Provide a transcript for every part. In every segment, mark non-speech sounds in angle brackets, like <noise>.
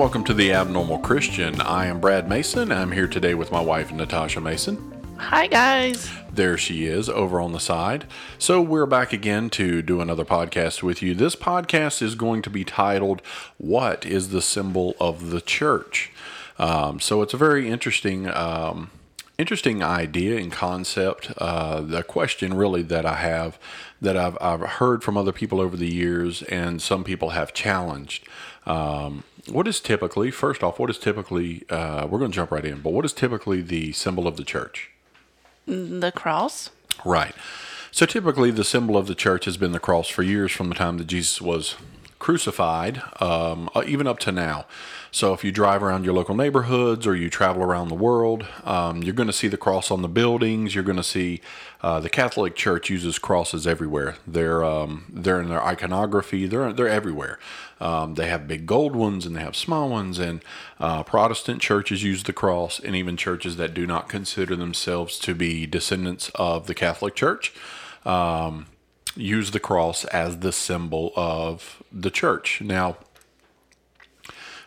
Welcome to The Abnormal Christian. I am Brad Mason. I'm here today with my wife, Natasha Mason. Hi, guys. There she is over on the side. So, we're back again to do another podcast with you. This podcast is going to be titled, What is the Symbol of the Church? Um, so, it's a very interesting. Um, interesting idea and concept. Uh, the question really that I have that I've, I've heard from other people over the years, and some people have challenged. Um, what is typically, first off, what is typically, uh, we're going to jump right in, but what is typically the symbol of the church? The cross. Right. So typically, the symbol of the church has been the cross for years from the time that Jesus was crucified, um, uh, even up to now. So if you drive around your local neighborhoods or you travel around the world, um, you're going to see the cross on the buildings. You're going to see uh, the Catholic Church uses crosses everywhere. They're um, they're in their iconography. They're they're everywhere. Um, they have big gold ones and they have small ones. And uh, Protestant churches use the cross, and even churches that do not consider themselves to be descendants of the Catholic Church um, use the cross as the symbol of the church. Now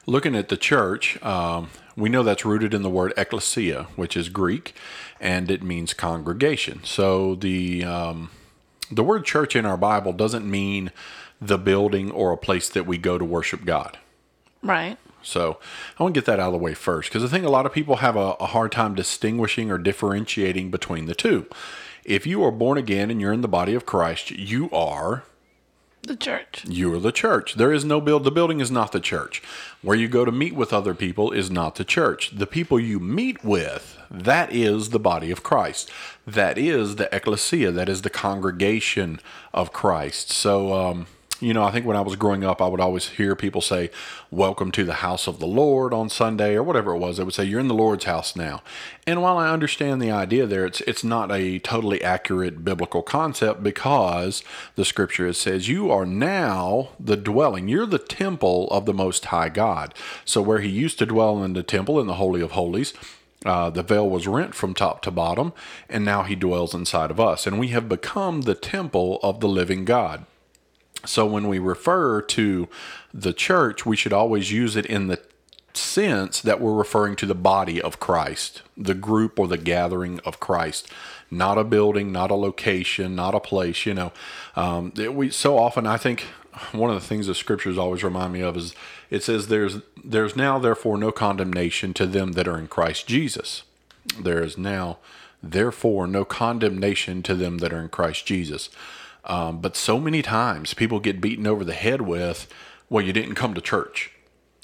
looking at the church, um, we know that's rooted in the word ecclesia, which is Greek, and it means congregation. So the um, the word church in our Bible doesn't mean the building or a place that we go to worship God. Right. So I want to get that out of the way first because I think a lot of people have a, a hard time distinguishing or differentiating between the two. If you are born again and you're in the body of Christ, you are The church. you are the church. There is no build. The building is not the church. Where you go to meet with other people is not the church. The people you meet with, that is the body of Christ. That is the ecclesia. That is the congregation of Christ. So, um, you know, I think when I was growing up, I would always hear people say, Welcome to the house of the Lord on Sunday, or whatever it was. They would say, You're in the Lord's house now. And while I understand the idea there, it's, it's not a totally accurate biblical concept because the scripture says, You are now the dwelling, you're the temple of the Most High God. So, where He used to dwell in the temple, in the Holy of Holies, uh, the veil was rent from top to bottom, and now He dwells inside of us. And we have become the temple of the living God. So when we refer to the church, we should always use it in the sense that we're referring to the body of Christ, the group or the gathering of Christ, not a building, not a location, not a place. You know, um, we so often I think one of the things the scriptures always remind me of is it says there's there's now therefore no condemnation to them that are in Christ Jesus. There is now therefore no condemnation to them that are in Christ Jesus. Um, but so many times people get beaten over the head with, well, you didn't come to church.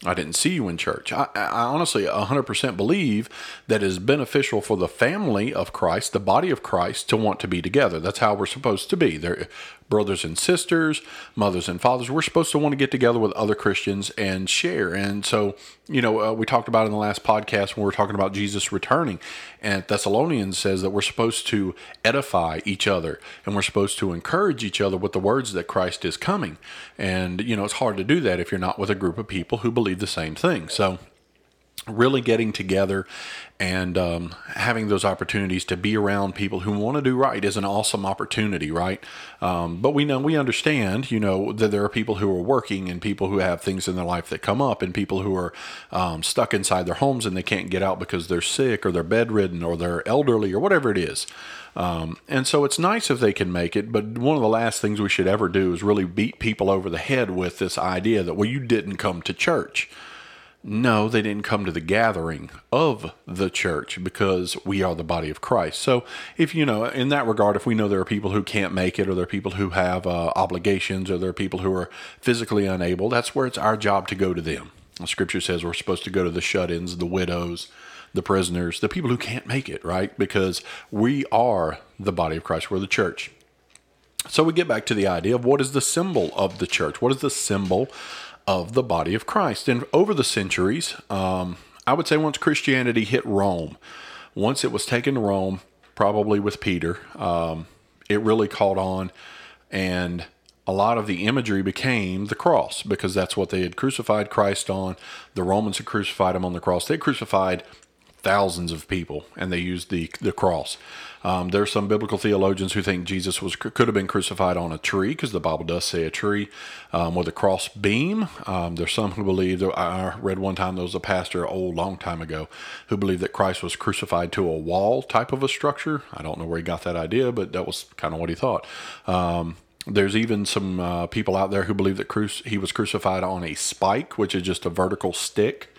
I didn't see you in church. I, I honestly 100% believe that is beneficial for the family of Christ, the body of Christ, to want to be together. That's how we're supposed to be. They're brothers and sisters, mothers and fathers. We're supposed to want to get together with other Christians and share. And so, you know, uh, we talked about in the last podcast when we were talking about Jesus returning, and Thessalonians says that we're supposed to edify each other and we're supposed to encourage each other with the words that Christ is coming. And, you know, it's hard to do that if you're not with a group of people who believe the same thing. So, really getting together and um, having those opportunities to be around people who want to do right is an awesome opportunity, right? Um, but we know, we understand, you know, that there are people who are working and people who have things in their life that come up and people who are um, stuck inside their homes and they can't get out because they're sick or they're bedridden or they're elderly or whatever it is. Um, and so it's nice if they can make it, but one of the last things we should ever do is really beat people over the head with this idea that, well, you didn't come to church. No, they didn't come to the gathering of the church because we are the body of Christ. So, if you know, in that regard, if we know there are people who can't make it, or there are people who have uh, obligations, or there are people who are physically unable, that's where it's our job to go to them. The scripture says we're supposed to go to the shut ins, the widows, the prisoners, the people who can't make it, right? Because we are the body of Christ, we're the church. So we get back to the idea of what is the symbol of the church? What is the symbol of the body of Christ? And over the centuries, um, I would say once Christianity hit Rome, once it was taken to Rome, probably with Peter, um, it really caught on, and a lot of the imagery became the cross because that's what they had crucified Christ on. The Romans had crucified him on the cross. They crucified thousands of people, and they used the the cross. Um, there are some biblical theologians who think Jesus was could have been crucified on a tree because the Bible does say a tree um, with a cross beam. Um, there's some who believe. I read one time there was a pastor, old long time ago, who believed that Christ was crucified to a wall type of a structure. I don't know where he got that idea, but that was kind of what he thought. Um, there's even some uh, people out there who believe that cru- he was crucified on a spike, which is just a vertical stick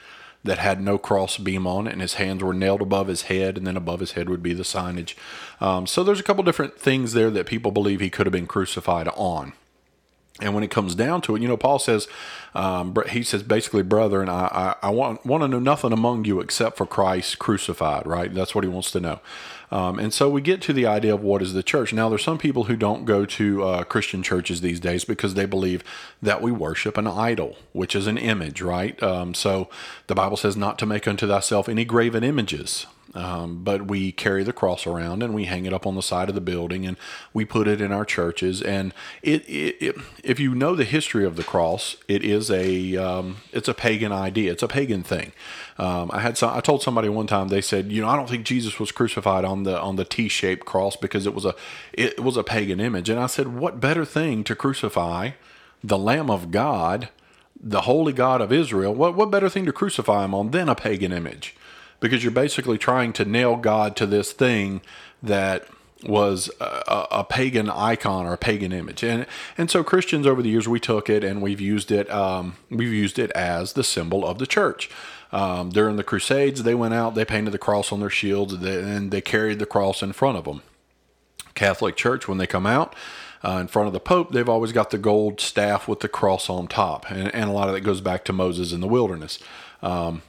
that had no cross beam on it, and his hands were nailed above his head, and then above his head would be the signage. Um, so there's a couple different things there that people believe he could have been crucified on. And when it comes down to it, you know, Paul says, um, he says basically, brother, and I, I, I, want want to know nothing among you except for Christ crucified, right? That's what he wants to know. Um, and so we get to the idea of what is the church. Now, there's some people who don't go to uh, Christian churches these days because they believe that we worship an idol, which is an image, right? Um, so the Bible says not to make unto thyself any graven images. Um, but we carry the cross around and we hang it up on the side of the building and we put it in our churches. And it, it, it if you know the history of the cross, it is a um, it's a pagan idea. It's a pagan thing. Um, I had some, I told somebody one time they said, you know, I don't think Jesus was crucified on the on the T-shaped cross because it was a it was a pagan image. And I said, what better thing to crucify the Lamb of God, the Holy God of Israel? What what better thing to crucify him on than a pagan image? Because you're basically trying to nail God to this thing that was a, a, pagan icon or a pagan image, and and so Christians over the years we took it and we've used it um, we've used it as the symbol of the church. Um, during the Crusades, they went out, they painted the cross on their shields, and they carried the cross in front of them. Catholic Church, when they come out, uh, in front of the Pope, they've always got the gold staff with the cross on top. And, and a lot of that goes back to Moses in the wilderness. Um,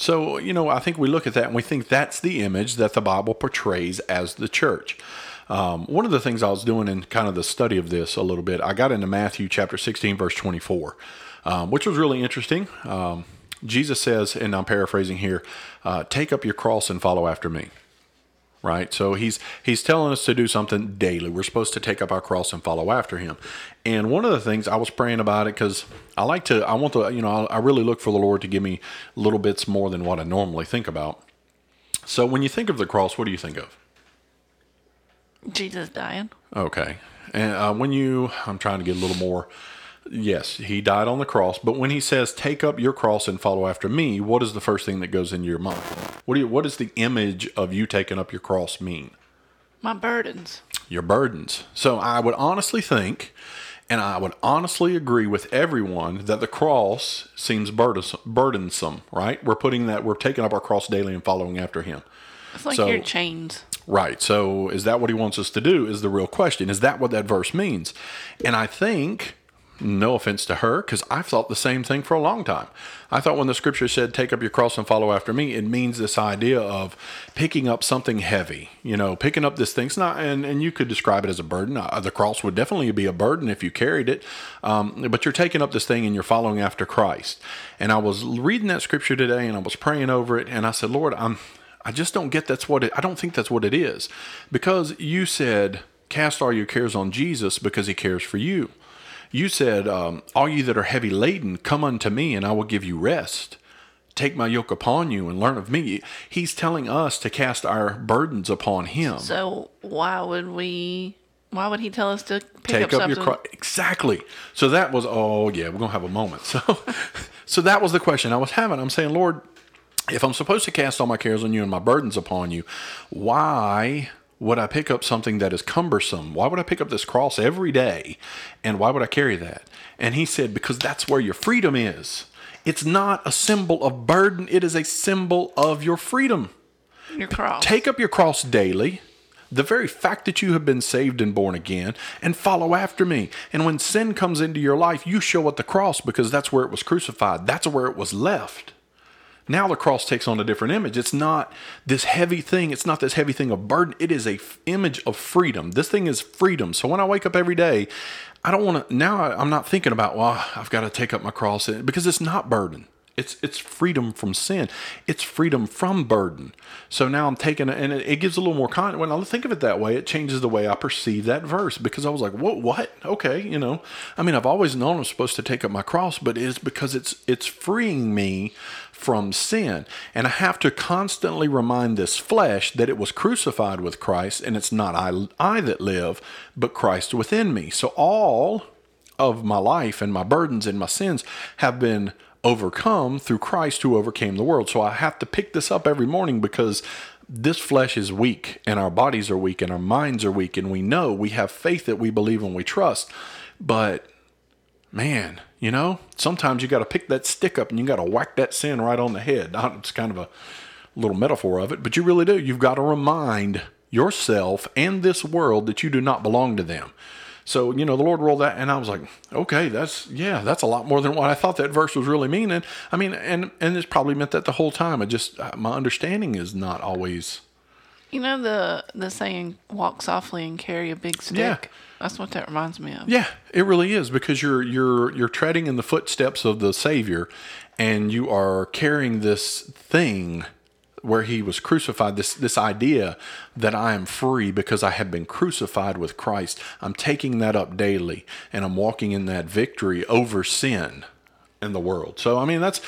so, you know, I think we look at that and we think that's the image that the Bible portrays as the church. Um, one of the things I was doing in kind of the study of this a little bit, I got into Matthew chapter 16, verse 24, um, which was really interesting. Um, Jesus says, and I'm paraphrasing here, uh, take up your cross and follow after me right? So he's he's telling us to do something daily. We're supposed to take up our cross and follow after him. And one of the things i was praying about it because i like to i want to you know I, really look for the lord to give me little bits more than what i normally think about. So when you think of the cross what do you think of? Jesus dying. Okay. And uh, when you i'm trying to get a little more Yes, he died on the cross. But when he says, "Take up your cross and follow after me," what is the first thing that goes into your mind? What do you, What does the image of you taking up your cross mean? My burdens. Your burdens. So I would honestly think, and I would honestly agree with everyone that the cross seems burdensome. Right? We're putting that. We're taking up our cross daily and following after Him. It's like so, your chains. Right. So is that what He wants us to do? Is the real question. Is that what that verse means? And I think no offense to her, because I've thought the same thing for a long time. I thought when the scripture said, take up your cross and follow after me, it means this idea of picking up something heavy, you know, picking up this thing. Not, and, and you could describe it as a burden. Uh, the cross would definitely be a burden if you carried it, um, but you're taking up this thing and you're following after Christ. And I was reading that scripture today and I was praying over it, and I said, Lord, I'm, I just don't get that's what it, I don't think that's what it is. Because you said, cast all your cares on Jesus because he cares for you. You said, um, All you that are heavy laden, come unto me, and I will give you rest. Take my yoke upon you and learn of me. He's telling us to cast our burdens upon him. So why would we? Why would he tell us to pick take up, up your cross? Exactly. So that was oh yeah, we're gonna have a moment. <laughs> So, so that was the question I was having. I'm saying, Lord, if I'm supposed to cast all my cares on you and my burdens upon you, why would I pick up something that is cumbersome? Why would I pick up this cross every day? And why would I carry that? And he said, Because that's where your freedom is. It's not a symbol of burden, it is a symbol of your freedom. Your cross. Take up your cross daily, the very fact that you have been saved and born again, and follow after me. And when sin comes into your life, you show at the cross because that's where it was crucified, that's where it was left. Now the cross takes on a different image. It's not this heavy thing. It's not this heavy thing of burden. It is a f- image of freedom. This thing is freedom. So when I wake up every day, I don't want to. Now I, I'm not thinking about well, I've got to take up my cross eh, because it's not burden. It's it's freedom from sin. It's freedom from burden. So now I'm taking and it, it gives a little more con. When I think of it that way, it changes the way I perceive that verse because I was like, what? What? Okay, you know. I mean, I've always known I'm supposed to take up my cross, but it's because it's it's freeing me from sin. And I have to constantly remind this flesh that it was crucified with Christ and it's not I, I that live, but Christ within me. So all of my life and my burdens and my sins have been overcome through Christ who overcame the world. So I have to pick this up every morning because this flesh is weak and our bodies are weak and our minds are weak and we know we have faith that we believe and we trust. But man, you know, sometimes you got to pick that stick up and you got to whack that sin right on the head. It's kind of a little metaphor of it, but you really do. You've got to remind yourself and this world that you do not belong to them. So, you know, the Lord rolled that, and I was like, okay, that's, yeah, that's a lot more than what I thought that verse was really meaning. I mean, and, and it's probably meant that the whole time. I just, uh, my understanding is not always. You know the the saying "walk softly and carry a big stick." Yeah. That's what that reminds me of. Yeah, it really is because you're you're you're treading in the footsteps of the Savior, and you are carrying this thing where he was crucified. This this idea that I am free because I have been crucified with Christ. I'm taking that up daily, and I'm walking in that victory over sin in the world. So I mean that's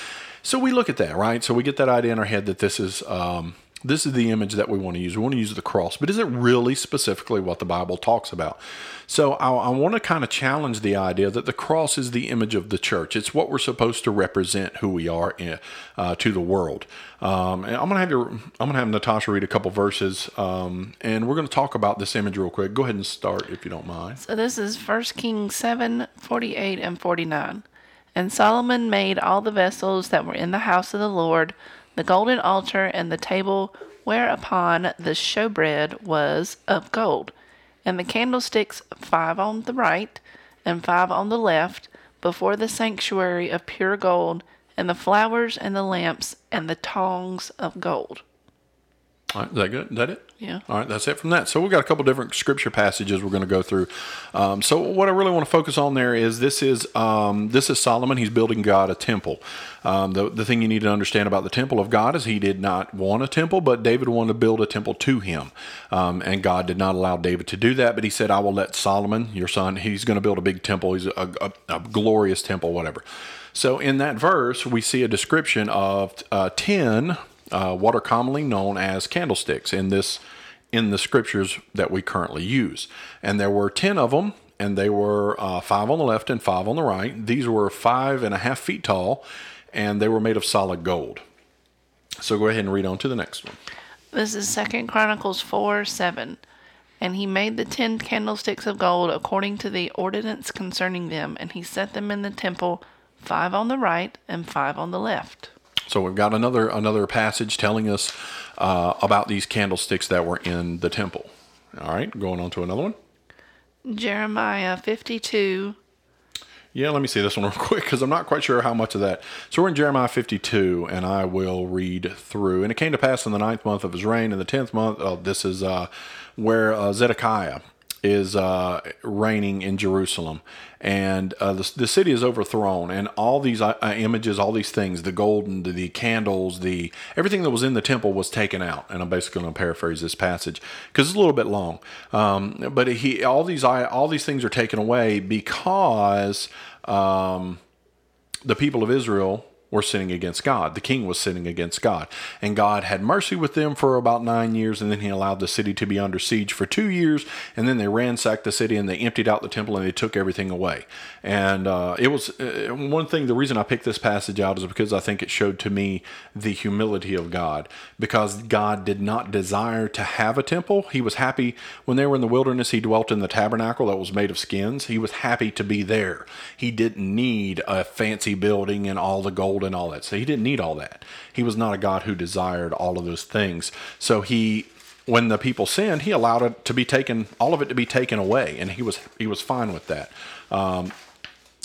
so we look at that right. So we get that idea in our head that this is. Um, this is the image that we want to use. We want to use the cross, but is it really specifically what the Bible talks about? So I, I want to kind of challenge the idea that the cross is the image of the church. It's what we're supposed to represent who we are in, uh, to the world. Um, and I'm gonna have your, I'm gonna have Natasha read a couple verses, um, and we're gonna talk about this image real quick. Go ahead and start if you don't mind. So this is 1 Kings 7 48 and 49. And Solomon made all the vessels that were in the house of the Lord, the golden altar, and the table whereupon the showbread was of gold and the candlesticks five on the right and five on the left before the sanctuary of pure gold, and the flowers and the lamps and the tongs of gold. All right, is that good? Is that it? Yeah. All right, that's it from that. So we've got a couple different scripture passages we're going to go through. Um, so what I really want to focus on there is this is um, this is Solomon. He's building God a temple. Um, the the thing you need to understand about the temple of God is he did not want a temple, but David wanted to build a temple to him, um, and God did not allow David to do that. But he said, "I will let Solomon, your son, he's going to build a big temple. He's a, a, a glorious temple, whatever." So in that verse, we see a description of uh, ten uh, what are commonly known as candlesticks in this in the scriptures that we currently use. And there were ten of them, and they were uh, five on the left and five on the right. These were five and a half feet tall, and they were made of solid gold. So go ahead and read on to the next one. This is Second Chronicles 4 7. And he made the ten candlesticks of gold according to the ordinance concerning them, and he set them in the temple, five on the right and five on the left. So we've got another another passage telling us uh, about these candlesticks that were in the temple. All right, going on to another one. Jeremiah 52. Yeah, let me see this one <laughs> real quick because I'm not quite sure how much of that. So we're in Jeremiah 52, and I will read through. And it came to pass in the ninth month of his reign, in the tenth month. Oh, this is uh, where uh, Zedekiah is uh, reigning in Jerusalem, and uh, the, the city is overthrown, and all these uh, images, all these things, the golden, the, the candles, the everything that was in the temple was taken out. And I'm basically going to paraphrase this passage because it's a little bit long. Um, but he, all these, all these things are taken away because um, the people of Israel were sinning against God. The king was sinning against God. And God had mercy with them for about nine years, and then he allowed the city to be under siege for two years, and then they ransacked the city and they emptied out the temple and they took everything away. And uh, it was uh, one thing, the reason I picked this passage out is because I think it showed to me the humility of God, because God did not desire to have a temple. He was happy when they were in the wilderness, he dwelt in the tabernacle that was made of skins. He was happy to be there. He didn't need a fancy building and all the gold and all that. So he didn't need all that. He was not a God who desired all of those things. So he when the people sinned, he allowed it to be taken, all of it to be taken away, and he was he was fine with that. Um,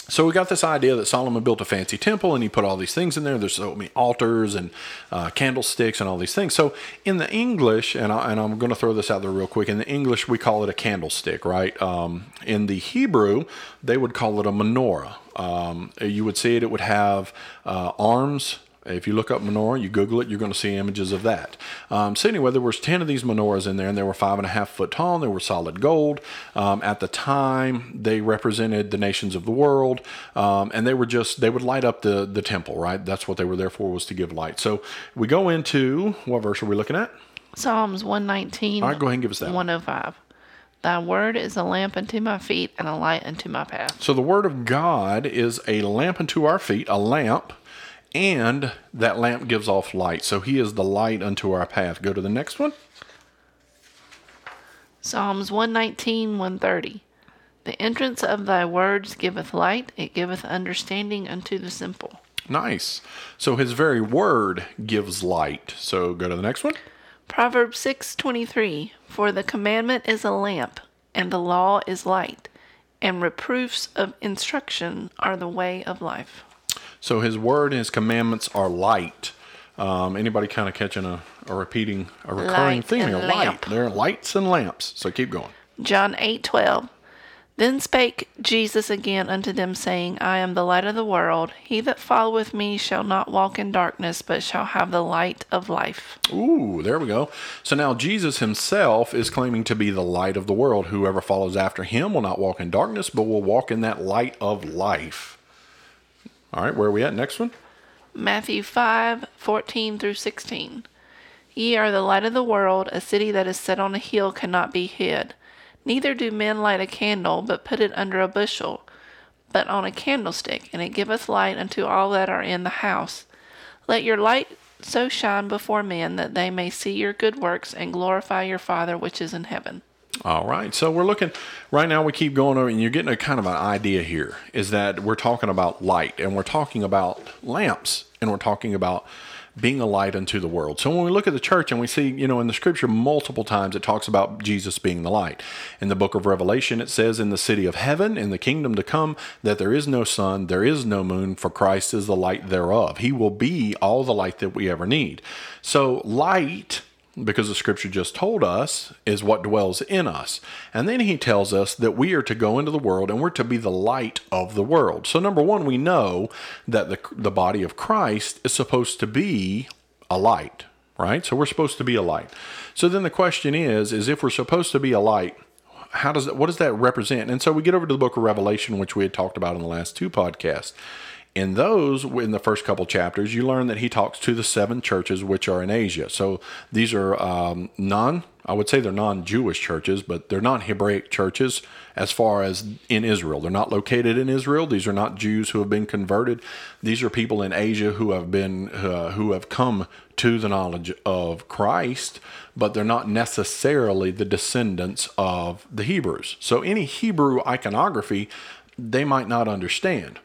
so we got this idea that Solomon built a fancy temple and he put all these things in there. There's so many altars and uh, candlesticks and all these things. So in the English, and, I, I'm going to throw this out there real quick. In the English, we call it a candlestick, right? Um, in the Hebrew, they would call it a menorah. Um, you would see it; it would have uh, arms If you look up menorah, you Google it, you're going to see images of that. Um, so anyway, there was ten of these menorahs in there, and they were five and a half foot tall. And they were solid gold. Um, at the time, they represented the nations of the world, um, and they were just they would light up the the temple. Right, that's what they were there for was to give light. So we go into what verse are we looking at? Psalms 119. All right, go ahead and give us that. 105. Thy word is a lamp unto my feet and a light unto my path. So the word of God is a lamp unto our feet, a lamp, and that lamp gives off light. So he is the light unto our path. Go to the next one. Psalms 119, 130. The entrance of thy words giveth light, it giveth understanding unto the simple. Nice. So his very word gives light. So go to the next one. Proverbs 6:23 For the commandment is a lamp and the law is light and reproofs of instruction are the way of life. So his word and his commandments are light. Um, anybody kind of catching a, a repeating, a recurring Light theme here? Light. They're lights and lamps. So keep going. John 8:12 Then spake Jesus again unto them saying, I am the light of the world; he that followeth me shall not walk in darkness, but shall have the light of life. Ooh, there we go. So now Jesus himself is claiming to be the light of the world. Whoever follows after him will not walk in darkness, but will walk in that light of life. All right, where are we at? Next one. Matthew 5:14 through 16. Ye are the light of the world, a city that is set on a hill cannot be hid. Neither do men light a candle, but put it under a bushel, but on a candlestick, and it giveth light unto all that are in the house. Let your light so shine before men that they may see your good works and glorify your Father which is in heaven. All right. So we're looking right now. We keep going over, and you're getting a kind of an idea here. Is that we're talking about light, and we're talking about lamps, and we're talking about being a light unto the world. So when we look at the church and we see, you know, in the scripture multiple times it talks about Jesus being the light. In the book of Revelation it says in the city of heaven in the kingdom to come that there is no sun, there is no moon, for Christ is the light thereof. He will be all the light that we ever need. So light because the scripture just told us is what dwells in us. And then he tells us that we are to go into the world and we're to be the light of the world. So, number one, we know that the, the body of Christ is supposed to be a light, right? So, we're supposed to be a light. So, then the question is, is if we're supposed to be a light, how does that, what does that represent? And so we get over to the book of Revelation, which we had talked about in the last two podcasts. In those, in the first couple chapters, you learn that he talks to the seven churches which are in Asia. So these are um, non, I would say they're non Jewish churches, but they're not Hebraic churches as far as in Israel. They're not located in Israel. These are not Jews who have been converted. These are people in Asia who have been, uh, who have come to the knowledge of Christ, but they're not necessarily the descendants of the Hebrews. So any Hebrew iconography, they might not understand.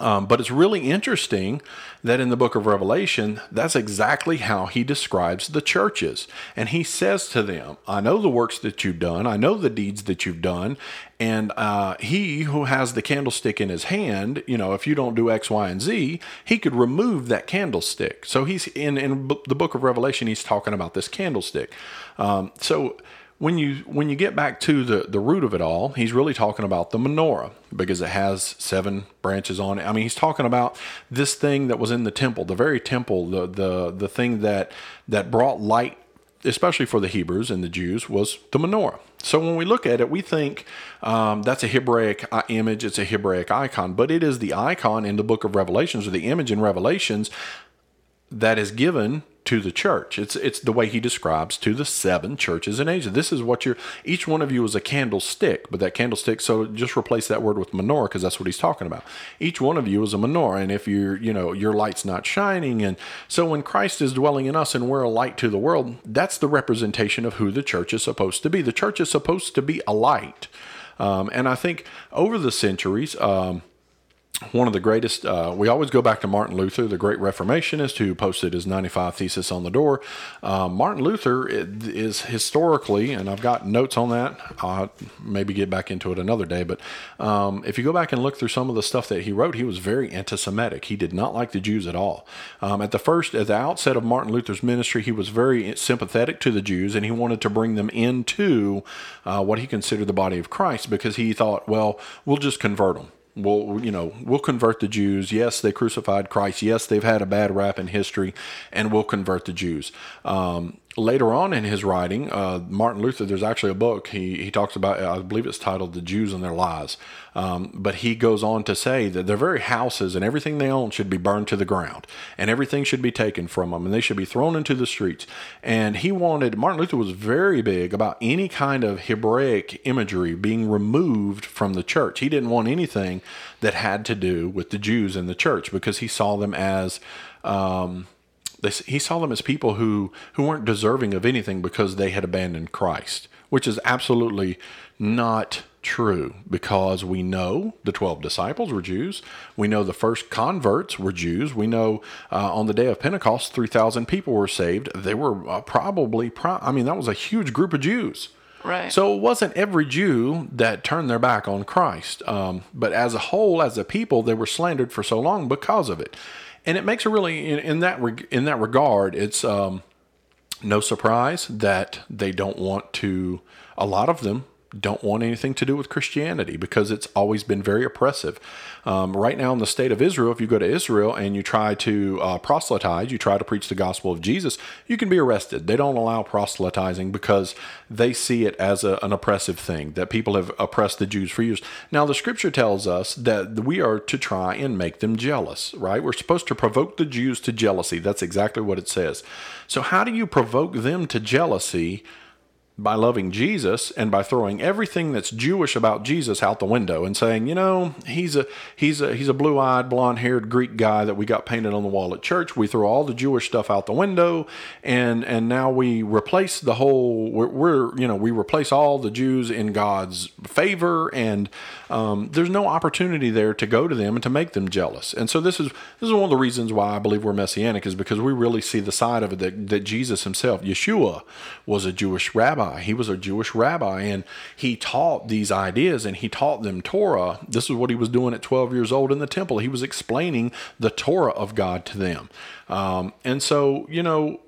Um, but it's really interesting that in the book of Revelation, that's exactly how he describes the churches. And he says to them, I know the works that you've done, I know the deeds that you've done. And uh, he who has the candlestick in his hand, you know, if you don't do X, Y, and Z, he could remove that candlestick. So he's in, in the book of Revelation, he's talking about this candlestick. Um, so when you when you get back to the the root of it all, he's really talking about the menorah because it has seven branches on it. I mean, he's talking about this thing that was in the temple, the very temple, the the the thing that that brought light especially for the Hebrews and the Jews, was the menorah. So when we look at it, we think um, that's a Hebraic uh, image, it's a Hebraic icon, but it is the icon in the book of Revelations or the image in Revelations that is given to the church. It's it's the way he describes to the seven churches in Asia. This is what you're each one of you is a candlestick, but that candlestick so just replace that word with menorah because that's what he's talking about. Each one of you is a menorah and if you're, you know, your light's not shining and so when Christ is dwelling in us and we're a light to the world, that's the representation of who the church is supposed to be. The church is supposed to be a light. Um, and I think over the centuries, um, one of the greatest, uh, we always go back to Martin Luther, the great Reformationist who posted his 95 Thesis on the door. Uh, Martin Luther is historically, and I've got notes on that, I'll maybe get back into it another day, but um, if you go back and look through some of the stuff that he wrote, he was very anti Semitic. He did not like the Jews at all. Um, at the first, at the outset of Martin Luther's ministry, he was very sympathetic to the Jews and he wanted to bring them into uh, what he considered the body of Christ because he thought, well, we'll just convert them We'll, you know, we'll convert the Jews. Yes, they crucified Christ. Yes, they've had a bad rap in history, and we'll convert the Jews. Um, later on in his writing, uh, Martin Luther, there's actually a book he, he talks about, I believe it's titled The Jews and Their Lies. Um, but he goes on to say that their very houses and everything they own should be burned to the ground, and everything should be taken from them, and they should be thrown into the streets. And he wanted, Martin Luther was very big about any kind of Hebraic imagery being removed from the church. He didn't want anything that had to do with the Jews in the church because he saw them as. Um, they, he saw them as people who, who weren't deserving of anything because they had abandoned Christ, which is absolutely not true because we know the 12 disciples were Jews. We know the first converts were Jews. We know uh, on the day of Pentecost, 3,000 people were saved. They were uh, probably, pro- I mean, that was a huge group of Jews. Right. So it wasn't every Jew that turned their back on Christ. Um, but as a whole, as a people, they were slandered for so long because of it and it makes a really in, in that reg- in that regard, it's um, no surprise that they don't want to. A lot of them don't want anything to do with Christianity because it's always been very oppressive. Um, right now, in the state of Israel, if you go to Israel and you try to uh, proselytize, you try to preach the gospel of Jesus, you can be arrested. They don't allow proselytizing because they see it as a, an oppressive thing, that people have oppressed the Jews for years. Now, the scripture tells us that we are to try and make them jealous, right? We're supposed to provoke the Jews to jealousy. That's exactly what it says. So, how do you provoke them to jealousy? By loving Jesus and by throwing everything that's Jewish about Jesus out the window and saying, you know, he's a he's a he's a blue-eyed, blonde-haired Greek guy that we got painted on the wall at church. We throw all the Jewish stuff out the window, and and now we replace the whole. We're, we're you know we replace all the Jews in God's favor, and um, there's no opportunity there to go to them and to make them jealous. And so this is this is one of the reasons why I believe we're messianic is because we really see the side of it that, that Jesus himself, Yeshua, was a Jewish rabbi rabbi. He was a Jewish rabbi and he taught these ideas and he taught them Torah. This is what he was doing at 12 years old in the temple. He was explaining the Torah of God to them. Um, and so, you know,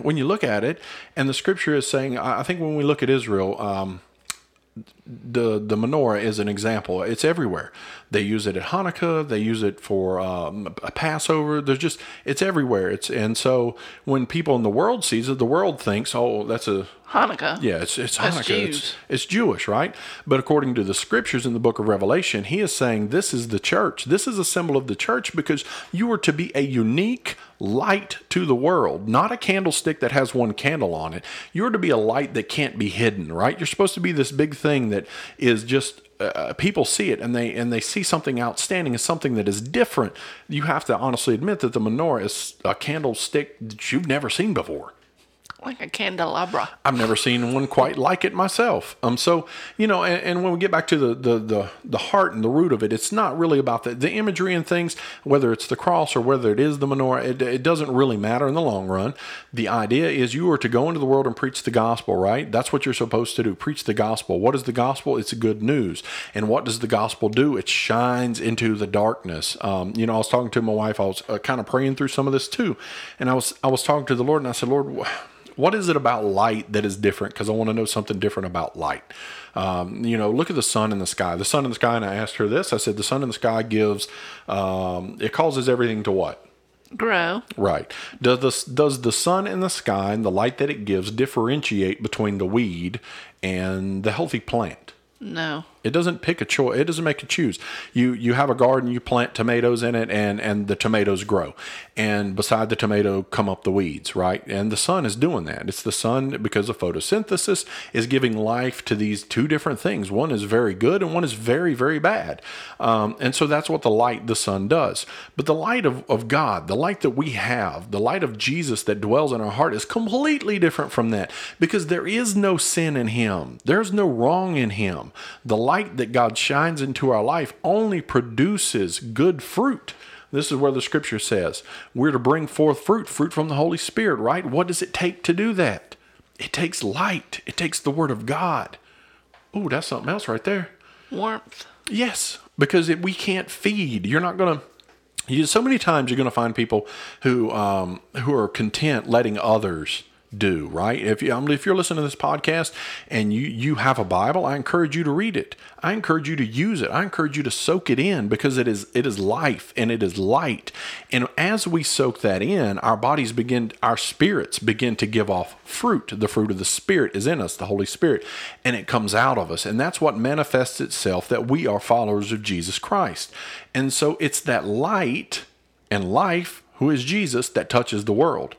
when you look at it, and the scripture is saying, I think when we look at Israel, um, the the menorah is an example. It's everywhere. They use it at Hanukkah. They use it for um, a Passover. There's just it's everywhere. It's and so when people in the world sees it, the world thinks, oh, that's a Hanukkah. Yeah, it's it's That's Hanukkah. It's, Jewish, right? But according to the scriptures in the book of Revelation, he is saying this is the church. This is a symbol of the church because you are to be a unique light to the world, not a candlestick that has one candle on it. You're to be a light that can't be hidden, right? You're supposed to be this big thing that is just uh, people see it and they and they see something outstanding as something that is different. You have to honestly admit that the menorah is a candlestick that you've never seen before. Like a candelabra. I've never seen one quite like it myself. Um, so you know, and, and when we get back to the, the the the heart and the root of it, it's not really about the, the imagery and things, whether it's the cross or whether it is the menorah. It, it doesn't really matter in the long run. The idea is you are to go into the world and preach the gospel, right? That's what you're supposed to do. Preach the gospel. What is the gospel? It's good news. And what does the gospel do? It shines into the darkness. Um, you know, I was talking to my wife. I was uh, kind of praying through some of this too, and I was I was talking to the Lord, and I said, Lord. What is it about light that is different? Because I want to know something different about light. Um, you know, look at the sun in the sky. The sun in the sky, and I asked her this. I said, the sun in the sky gives, um, it causes everything to what? Grow. Right. Does the does the sun in the sky and the light that it gives differentiate between the weed and the healthy plant? No. It doesn't pick a choice. It doesn't make you choose. You you have a garden. You plant tomatoes in it, and and the tomatoes grow. And beside the tomato come up the weeds, right? And the sun is doing that. It's the sun because of photosynthesis is giving life to these two different things. One is very good, and one is very very bad. Um, and so that's what the light, the sun, does. But the light of of God, the light that we have, the light of Jesus that dwells in our heart, is completely different from that because there is no sin in Him. There's no wrong in Him. The light that God shines into our life only produces good fruit. This is where the scripture says we're to bring forth fruit, fruit from the Holy Spirit, right? What does it take to do that? It takes light, it takes the Word of God. Oh, that's something else right there. Warmth. Yes, because it, we can't feed. You're not going to. You, so many times you're going to find people who um, who are content letting others do, right? If you, if you're listening to this podcast and you you have a Bible, I encourage you to read it. I encourage you to use it. I encourage you to soak it in because it is it is life and it is light. And as we soak that in, our bodies begin, our spirits begin to give off fruit. The fruit of the Spirit is in us, the Holy Spirit, and it comes out of us. And that's what manifests itself that we are followers of Jesus Christ. And so it's that light and life, who is Jesus, that touches the world.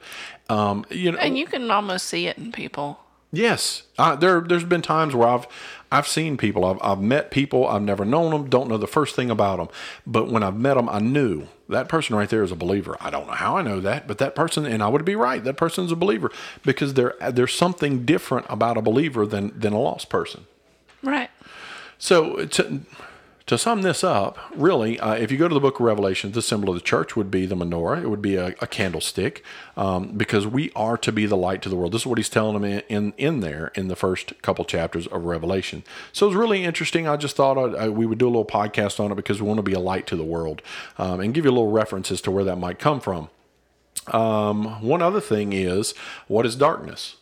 Um, you know, And you can almost see it in people. Yes, uh, there. There's been times where I've I've seen people. I've I've met people. I've never known them. Don't know the first thing about them. But when I've met them, I knew that person right there is a believer. I don't know how I know that, but that person, and I would be right. That person's a believer because there there's something different about a believer than than a lost person. Right. So to, to sum this up, really, uh, if you go to the book of Revelation, the symbol of the church would be the menorah. It would be a, a candlestick um, because we are to be the light to the world. This is what he's telling them in, in, in there in the first couple chapters of Revelation. So it's really interesting. I just thought I, I, we would do a little podcast on it because we want to be a light to the world um, and give you a little reference as to where that might come from. Um, one other thing is what is darkness?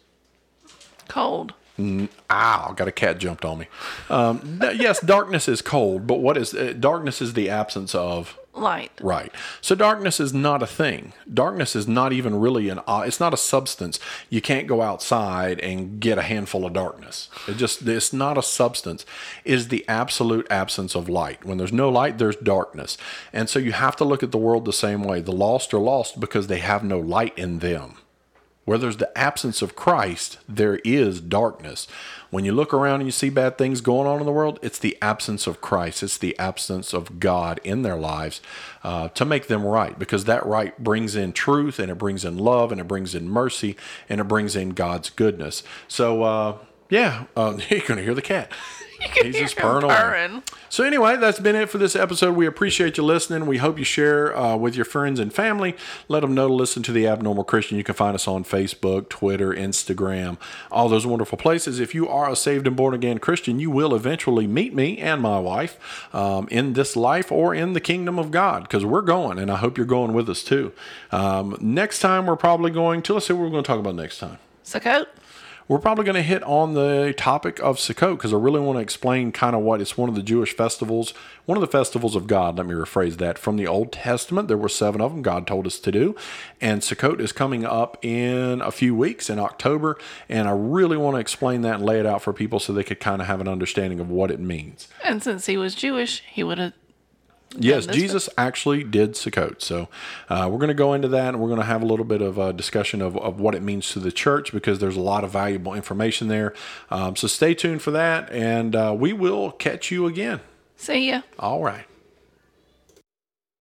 Cold. Ow, got a cat jumped on me. Um, yes, darkness is cold, but what is uh, darkness is the absence of Light. right. So darkness is not a thing. Darkness is not even really an uh, it's not a substance. You can't go outside and get a handful of darkness. It just it's not a substance. Is the absolute absence of light. When there's no light, there's darkness. And so you have to look at the world the same way. The lost are lost because they have no light in them. Where there's the absence of Christ, there is darkness. When you look around and you see bad things going on in the world, it's the absence of Christ. It's the absence of God in their lives uh, to make them right, because that right brings in truth and it brings in love and it brings in mercy and it brings in God's goodness. So, uh, yeah, uh, <laughs> you're going to hear the cat. <laughs> He's just purring away. So anyway, that's been it for this episode. We appreciate you listening. We hope you share uh, with your friends and family. Let them know to listen to the Abnormal Christian. You can find us on Facebook, Twitter, Instagram, all those wonderful places. If you are a saved and born again Christian, you will eventually meet me and my wife um, in this life or in the kingdom of God because we're going, and I hope you're going with us too. Um, next time, we're probably going to let's see what we're going to talk about next time Sukkot. We're probably going to hit on the topic of Sukkot because I really want to explain kind of what it's one of the Jewish festivals, one of the festivals of God. Let me rephrase that. From the Old Testament, there were seven of them God told us to do. And Sukkot is coming up in a few weeks in October. And I really want to explain that and lay it out for people so they could kind of have an understanding of what it means. And since he was Jewish, he would have. Yes, Jesus actually did Sukkot. So uh, we're going to go into that and we're going to have a little bit of a discussion of, of what it means to the church because there's a lot of valuable information there. Um, so stay tuned for that and uh, we will catch you again. See ya. All right.